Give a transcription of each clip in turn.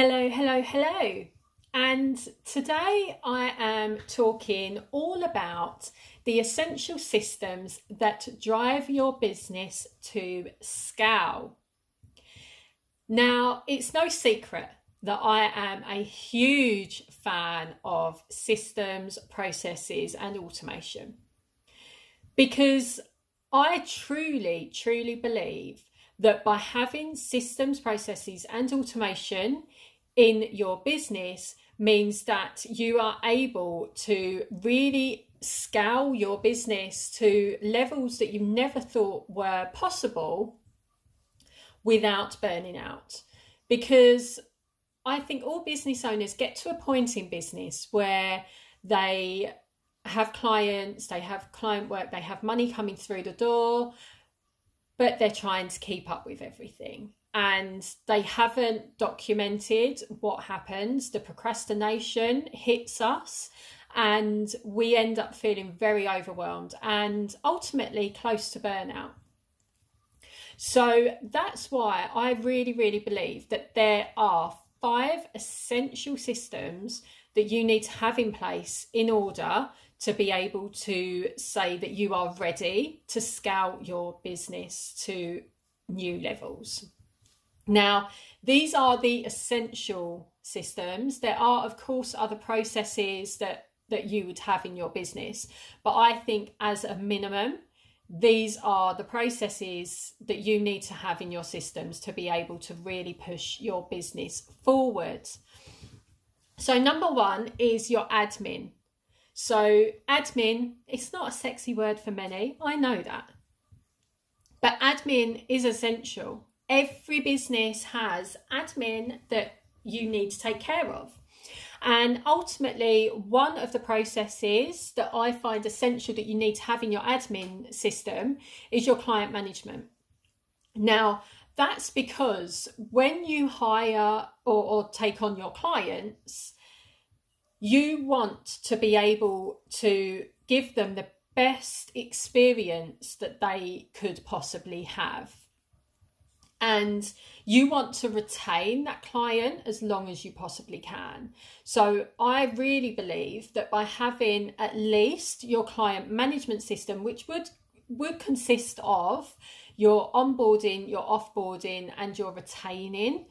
Hello, hello, hello. And today I am talking all about the essential systems that drive your business to scale. Now, it's no secret that I am a huge fan of systems, processes, and automation because I truly, truly believe that by having systems, processes, and automation in your business means that you are able to really scale your business to levels that you never thought were possible without burning out. Because I think all business owners get to a point in business where they have clients, they have client work, they have money coming through the door, but they're trying to keep up with everything and they haven't documented what happens. The procrastination hits us, and we end up feeling very overwhelmed and ultimately close to burnout. So that's why I really, really believe that there are five essential systems that you need to have in place in order to be able to say that you are ready to scale your business to new levels. Now, these are the essential systems. There are, of course, other processes that, that you would have in your business, but I think as a minimum, these are the processes that you need to have in your systems to be able to really push your business forward. So, number one is your admin. So, admin, it's not a sexy word for many, I know that. But admin is essential every business has admin that you need to take care of. And ultimately, one of the processes that I find essential that you need to have in your admin system is your client management. Now, that's because when you hire or, or take on your clients, you want to be able to give them the best experience that they could possibly have and you want to retain that client as long as you possibly can. So, I really believe that by having at least your client management system, which would would consist of your onboarding, your offboarding, and your retaining,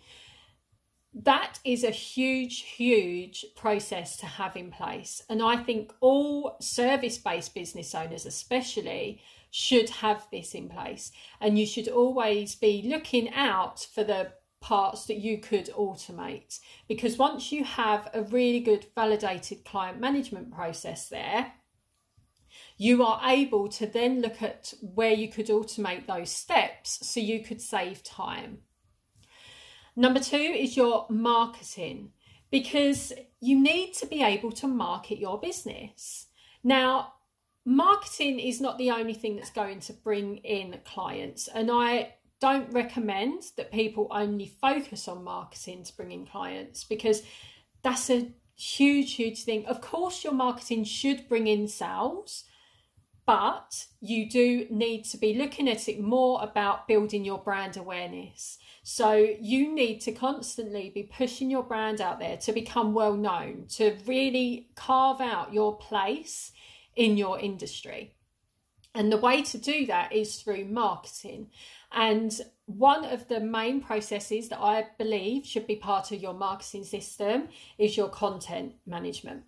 that is a huge, huge process to have in place. And I think all service based business owners, especially, should have this in place. And you should always be looking out for the parts that you could automate because once you have a really good validated client management process there, you are able to then look at where you could automate those steps so you could save time. Number two is your marketing because you need to be able to market your business. Now, marketing is not the only thing that's going to bring in clients. And I don't recommend that people only focus on marketing to bring in clients because that's a huge, huge thing. Of course, your marketing should bring in sales, but you do need to be looking at it more about building your brand awareness. So you need to constantly be pushing your brand out there to become well known, to really carve out your place in your industry. And the way to do that is through marketing. And one of the main processes that I believe should be part of your marketing system is your content management.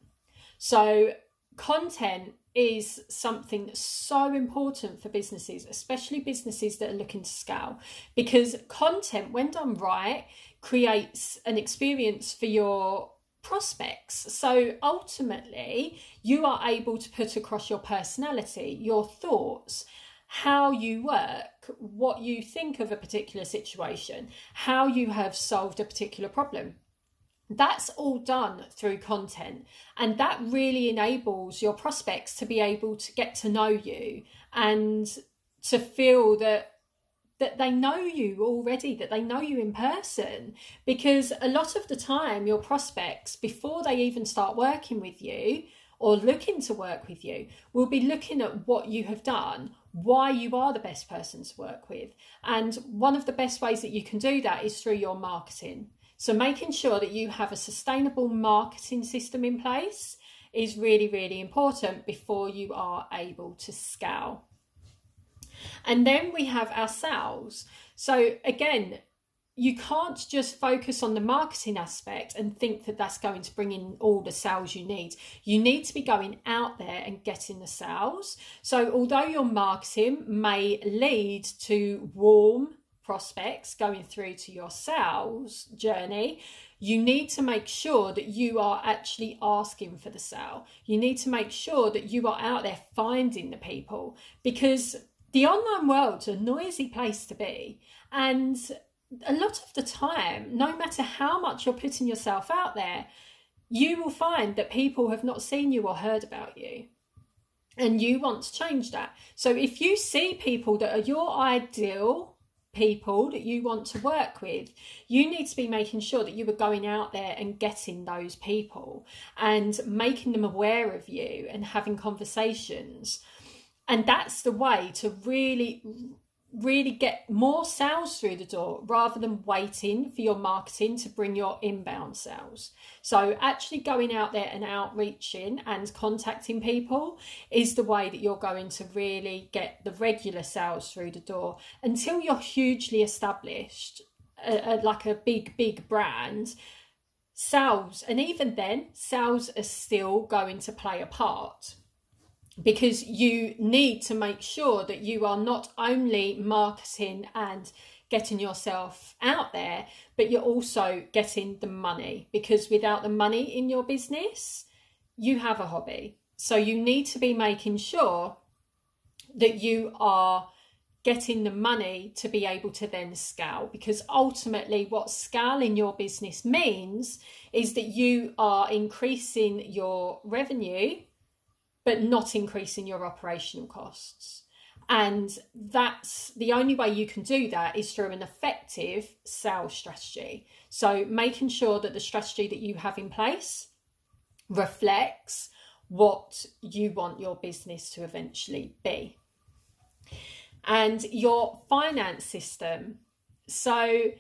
So, content is something that's so important for businesses, especially businesses that are looking to scale, because content, when done right, creates an experience for your prospects. So ultimately, you are able to put across your personality, your thoughts, how you work, what you think of a particular situation, how you have solved a particular problem. That's all done through content, and that really enables your prospects to be able to get to know you and to feel that that they know you already, that they know you in person. Because a lot of the time, your prospects, before they even start working with you or looking to work with you, will be looking at what you have done, why you are the best person to work with. And one of the best ways that you can do that is through your marketing. So, making sure that you have a sustainable marketing system in place is really, really important before you are able to scale. And then we have ourselves. So, again, you can't just focus on the marketing aspect and think that that's going to bring in all the sales you need. You need to be going out there and getting the sales. So, although your marketing may lead to warm prospects going through to your sales journey, you need to make sure that you are actually asking for the sale. You need to make sure that you are out there finding the people because the online world's a noisy place to be. And a lot of the time, no matter how much you're putting yourself out there, you will find that people have not seen you or heard about you. And you want to change that. So if you see people that are your ideal people that you want to work with, you need to be making sure that you are going out there and getting those people and making them aware of you and having conversations. And that's the way to really really get more sales through the door rather than waiting for your marketing to bring your inbound sales. So, actually going out there and outreaching and contacting people is the way that you're going to really get the regular sales through the door until you're hugely established, like a big, big brand. Sales, and even then, sales are still going to play a part because you need to make sure that you are not only marketing and getting yourself out there, but you're also getting the money because without the money in your business, you have a hobby. So you need to be making sure that you are getting the money to be able to then scale because ultimately what scaling your business means is that you are increasing your revenue but not increasing your operational costs. And that's the only way you can do that is through an effective sales strategy. So, making sure that the strategy that you have in place reflects what you want your business to eventually be. And your finance system. So,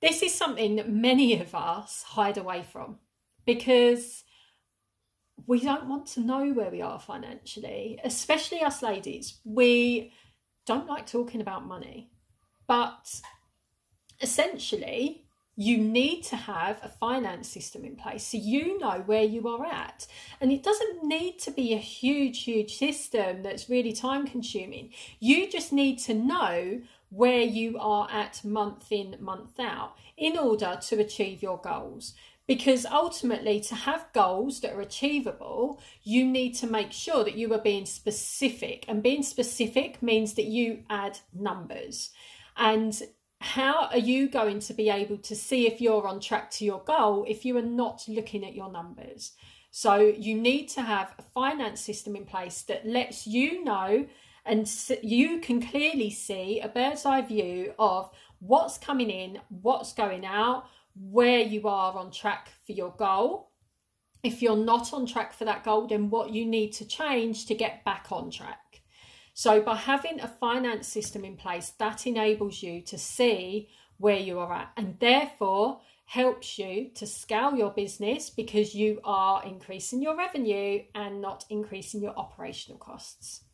this is something that many of us hide away from because we don't want to know where we are financially, especially us ladies. We don't like talking about money. But essentially, you need to have a finance system in place so you know where you are at. And it doesn't need to be a huge, huge system that's really time consuming. You just need to know where you are at month in, month out in order to achieve your goals. Because ultimately to have goals that are achievable you need to make sure that you are being specific. And being specific means that you add numbers. And how are you going to be able to see if you're on track to your goal if you are not looking at your numbers? So you need to have a finance system in place that lets you know and you can clearly see a bird's eye view of what's coming in what's going out where you are on track for your goal. If you're not on track for that goal, then what you need to change to get back on track. So, by having a finance system in place, that enables you to see where you are at and therefore helps you to scale your business because you are increasing your revenue and not increasing your operational costs.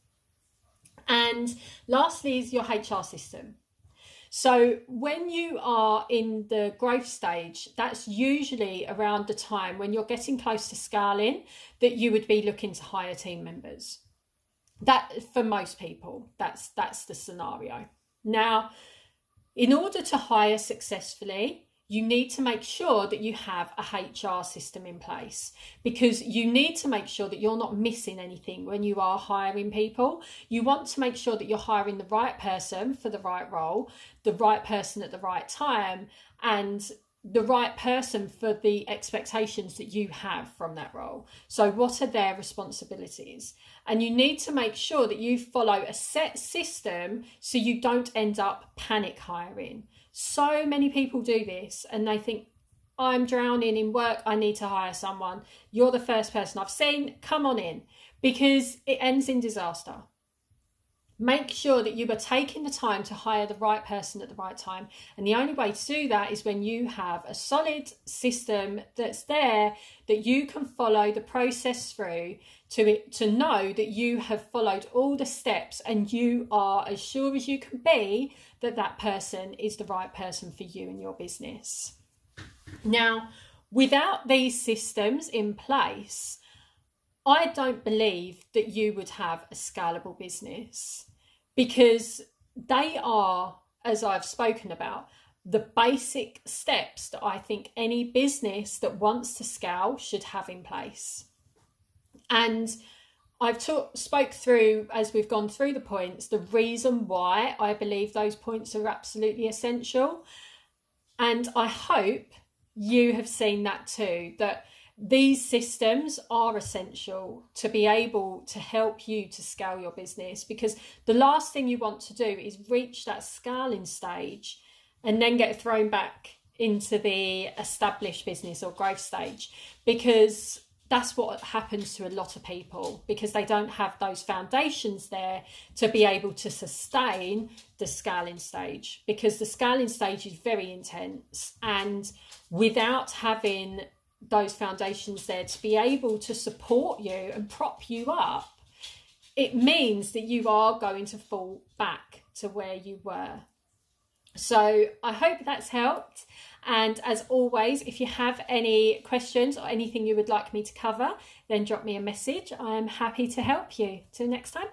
And lastly, is your HR system. So, when you are in the growth stage, that's usually around the time when you're getting close to scaling that you would be looking to hire team members. That for most people, that's that's the scenario. Now, in order to hire successfully, you need to make sure that you have a HR system in place because you need to make sure that you're not missing anything when you are hiring people. You want to make sure that you're hiring the right person for the right role, the right person at the right time, and the right person for the expectations that you have from that role. So, what are their responsibilities? And you need to make sure that you follow a set system so you don't end up panic hiring. So many people do this and they think, I'm drowning in work, I need to hire someone. You're the first person I've seen, come on in, because it ends in disaster. Make sure that you are taking the time to hire the right person at the right time. And the only way to do that is when you have a solid system that's there that you can follow the process through to, it, to know that you have followed all the steps and you are as sure as you can be that that person is the right person for you and your business. Now, without these systems in place, I don't believe that you would have a scalable business because they are, as I've spoken about, the basic steps that I think any business that wants to scale should have in place. And I've talk, spoke through as we've gone through the points the reason why I believe those points are absolutely essential. And I hope you have seen that too that these systems are essential to be able to help you to scale your business because the last thing you want to do is reach that scaling stage and then get thrown back into the established business or growth stage because that's what happens to a lot of people because they don't have those foundations there to be able to sustain the scaling stage because the scaling stage is very intense and without having those foundations there to be able to support you and prop you up it means that you are going to fall back to where you were so I hope that's helped. And as always, if you have any questions or anything you would like me to cover, then drop me a message. I'm happy to help you. Till next time.